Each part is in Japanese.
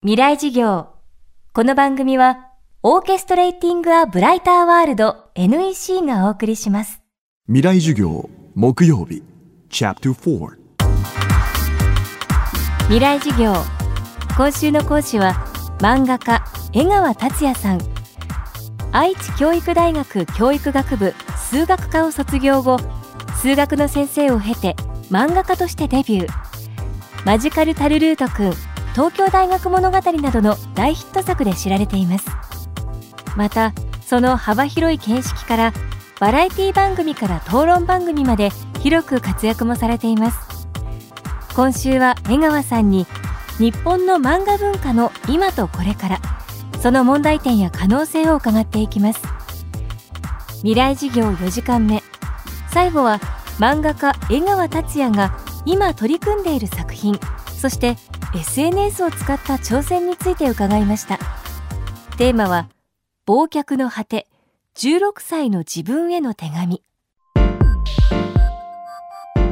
未来事業。この番組はオーケストレーティング・ア・ブライター・ワールド NEC がお送りします。未来授業木曜日チャプター4未来事業。今週の講師は漫画家江川達也さん。愛知教育大学教育学部数学科を卒業後数学の先生を経て漫画家としてデビュー。マジカルタルルートくん東京大学物語などの大ヒット作で知られています。またその幅広い見識からバラエティ番組から討論番組まで広く活躍もされています。今週は江川さんに日本の漫画文化の今とこれからその問題点や可能性を伺っていきます。未来事業4時間目。最後は漫画家江川達也が今取り組んでいる作品。そして SNS を使った挑戦について伺いました。テーマは忘却の果て16歳の自分への手紙。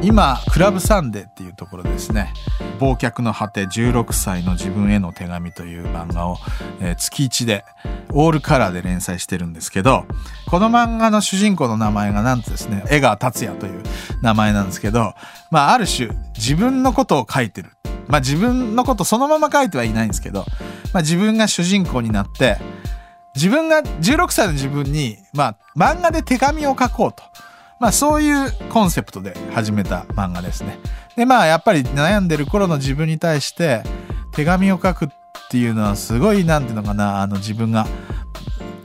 今クラブサンデーっていうところですね「忘却の果て16歳の自分への手紙」という漫画を、えー、月1でオールカラーで連載してるんですけどこの漫画の主人公の名前がなんとですね江川達也という名前なんですけど、まあ、ある種自分のことを書いてる。まあ自分のことそのまま書いてはいないんですけど、まあ自分が主人公になって、自分が16歳の自分に、まあ漫画で手紙を書こうと。まあそういうコンセプトで始めた漫画ですね。でまあやっぱり悩んでる頃の自分に対して手紙を書くっていうのはすごいなんていうのかな、あの自分が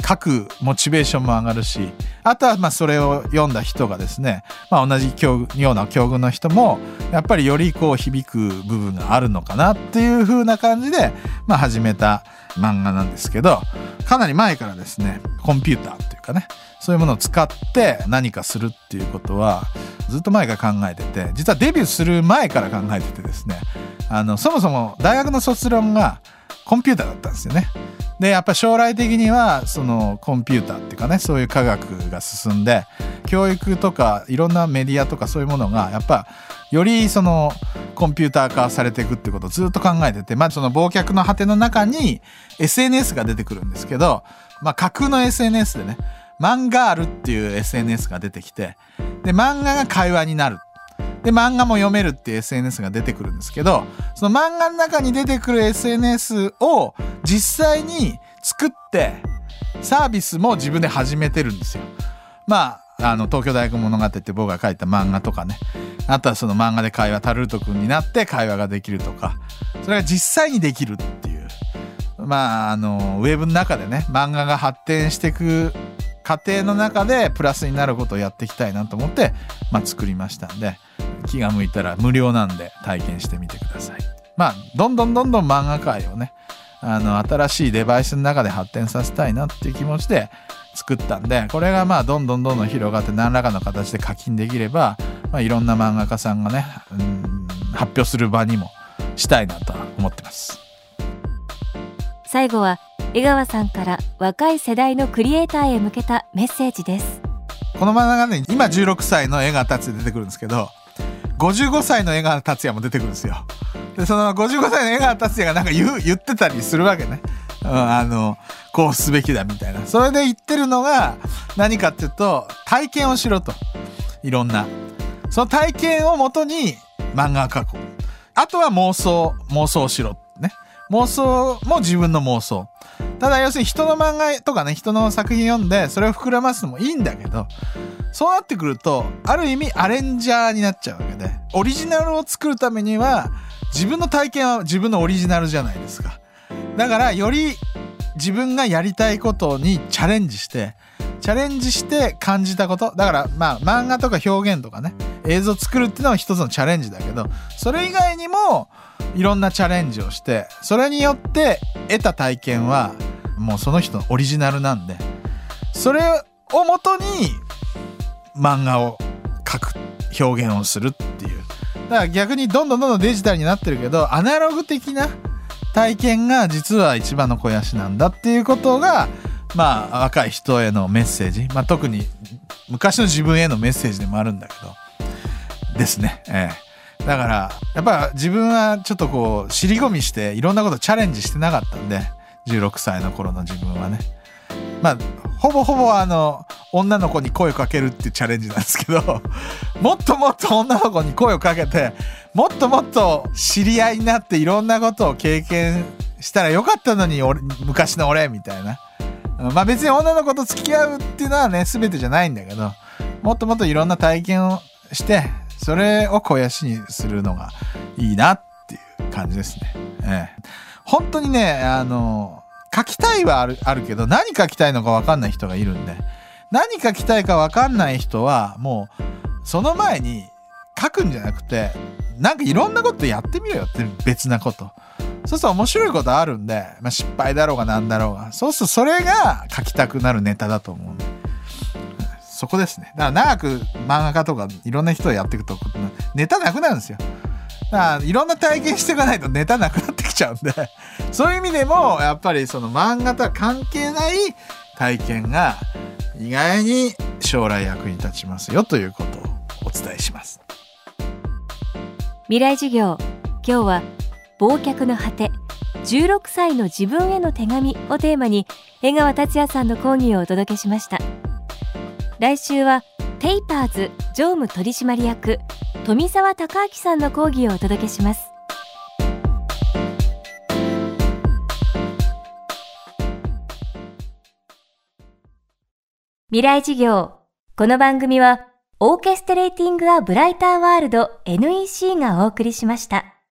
書くモチベーションも上がるし、あとはまあそれを読んだ人がですね、まあ、同じような境遇の人もやっぱりよりこう響く部分があるのかなっていう風な感じで、まあ、始めた漫画なんですけどかなり前からですねコンピューターっていうかねそういうものを使って何かするっていうことはずっと前から考えてて実はデビューする前から考えててですねあのそもそも大学の卒論がコンピューターだったんですよね。でやっぱ将来的にはそのコンピューターっていうかねそういう科学が進んで教育とかいろんなメディアとかそういうものがやっぱよりそのコンピューター化されていくってことをずっと考えててまあその忘却の果ての中に SNS が出てくるんですけどまあ架空の SNS でね漫画あるっていう SNS が出てきてで漫画が会話になるで漫画も読めるっていう SNS が出てくるんですけどその漫画の中に出てくる SNS を実際に作ってサービスも自分で始めてるんですよ。まああの東京大学物語って僕が書いた漫画とかね。あとはその漫画で会話タルート君になって会話ができるとか。それが実際にできるっていう。まああのウェブの中でね漫画が発展していく過程の中でプラスになることをやっていきたいなと思って、まあ、作りましたんで。気が向いたら無料なんで体験してみてください。まあどんどんどんどん漫画界をねあの新しいデバイスの中で発展させたいなっていう気持ちで作ったんでこれがまあどんどんどんどん広がって何らかの形で課金できれば、まあ、いろんな漫画家さんがね、うん、発表する場にもしたいなと思ってます最後は江川さんから若い世代のクリエイターへ向けたメッセージですこの漫画がね今16歳の江川達也出てくるんですけど55歳の江川達也も出てくるんですよ。でその55歳の江川達也がなんか言言ってたりするわけね、うん、あのこうすべきだみたいな。それで言ってるのが何かっていうと体験をしろと。いろんな。その体験をもとに漫画を描くあとは妄想妄想しろね。妄想も自分の妄想。ただ要するに人の漫画とかね人の作品読んでそれを膨らますのもいいんだけどそうなってくるとある意味アレンジャーになっちゃうわけで。オリジナルを作るためには自分の体験は自分のオリジナルじゃないですか。だからより自分がやりたいことにチャレンジしてチャレンジして感じたことだからまあ漫画とか表現とかね映像作るっていうのは一つのチャレンジだけどそれ以外にもいろんなチャレンジをしてそれによって得た体験はもうその人のオリジナルなんで。それをもとに漫画を描く表現をするっていう。だから逆にどんどんどんどんデジタルになってるけどアナログ的な体験が実は一番の肥やしなんだっていうことがまあ若い人へのメッセージ、まあ、特に昔の自分へのメッセージでもあるんだけど。ですね、えーだから、やっぱ自分はちょっとこう、尻込みしていろんなことチャレンジしてなかったんで、16歳の頃の自分はね。まあ、ほぼほぼあの、女の子に声をかけるっていうチャレンジなんですけど、もっともっと女の子に声をかけて、もっともっと知り合いになっていろんなことを経験したらよかったのに、俺、昔の俺、みたいな。まあ別に女の子と付き合うっていうのはね、全てじゃないんだけど、もっともっといろんな体験をして、それを肥やしにするのがいいなっていう感じですね。ええ、本当にね、あの、書きたいはあるあるけど、何書きたいのか分かんない人がいるんで、何書きたいか分かんない人は、もう、その前に書くんじゃなくて、なんかいろんなことやってみろよって別なこと。そうすると面白いことあるんで、まあ、失敗だろうが何だろうが。そうするとそれが書きたくなるネタだと思うんで。そこですね。だから長く漫画家とかいろんな人をやっていくと、ネタなくなるんですよ。だからいろんな体験していかないとネタなくなってきちゃうんで、そういう意味でもやっぱりその漫画とは関係ない体験が意外に将来役に立ちますよということをお伝えします。未来授業今日は忘却の果て16歳の自分への手紙をテーマに江川達也さんの講義をお届けしました来週はテイパーズ常務取締役富澤孝明さんの講義をお届けします未来事業この番組はオーケストレーティング・ア・ブライター・ワールド NEC がお送りしました。